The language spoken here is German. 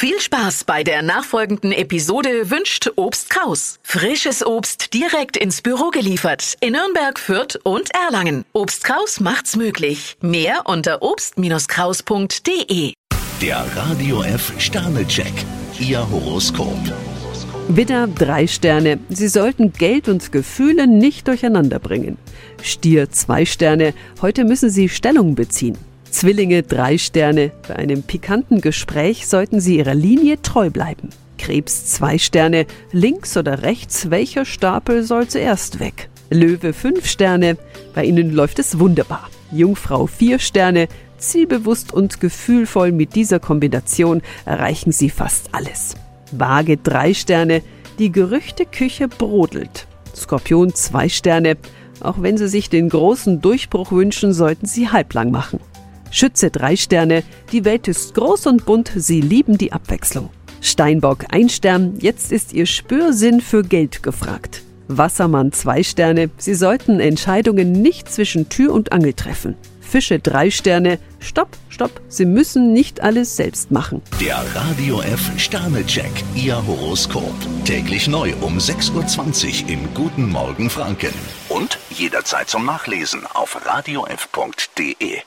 Viel Spaß bei der nachfolgenden Episode wünscht Obst Kraus. Frisches Obst direkt ins Büro geliefert in Nürnberg, Fürth und Erlangen. Obst Kraus macht's möglich. Mehr unter obst-kraus.de. Der Radio F Sternecheck. Ihr Horoskop. Widder, drei Sterne. Sie sollten Geld und Gefühle nicht durcheinander bringen. Stier, zwei Sterne. Heute müssen Sie Stellung beziehen. Zwillinge, drei Sterne. Bei einem pikanten Gespräch sollten Sie Ihrer Linie treu bleiben. Krebs, zwei Sterne. Links oder rechts, welcher Stapel soll zuerst weg? Löwe, fünf Sterne. Bei Ihnen läuft es wunderbar. Jungfrau, vier Sterne. Zielbewusst und gefühlvoll mit dieser Kombination erreichen Sie fast alles. Waage, drei Sterne. Die Gerüchteküche brodelt. Skorpion, zwei Sterne. Auch wenn Sie sich den großen Durchbruch wünschen, sollten Sie halblang machen. Schütze drei Sterne, die Welt ist groß und bunt, Sie lieben die Abwechslung. Steinbock ein Stern, jetzt ist Ihr Spürsinn für Geld gefragt. Wassermann zwei Sterne, Sie sollten Entscheidungen nicht zwischen Tür und Angel treffen. Fische drei Sterne, stopp, stopp, Sie müssen nicht alles selbst machen. Der Radio F Sternecheck. Ihr Horoskop. Täglich neu um 6.20 Uhr im Guten Morgen Franken. Und jederzeit zum Nachlesen auf radiof.de.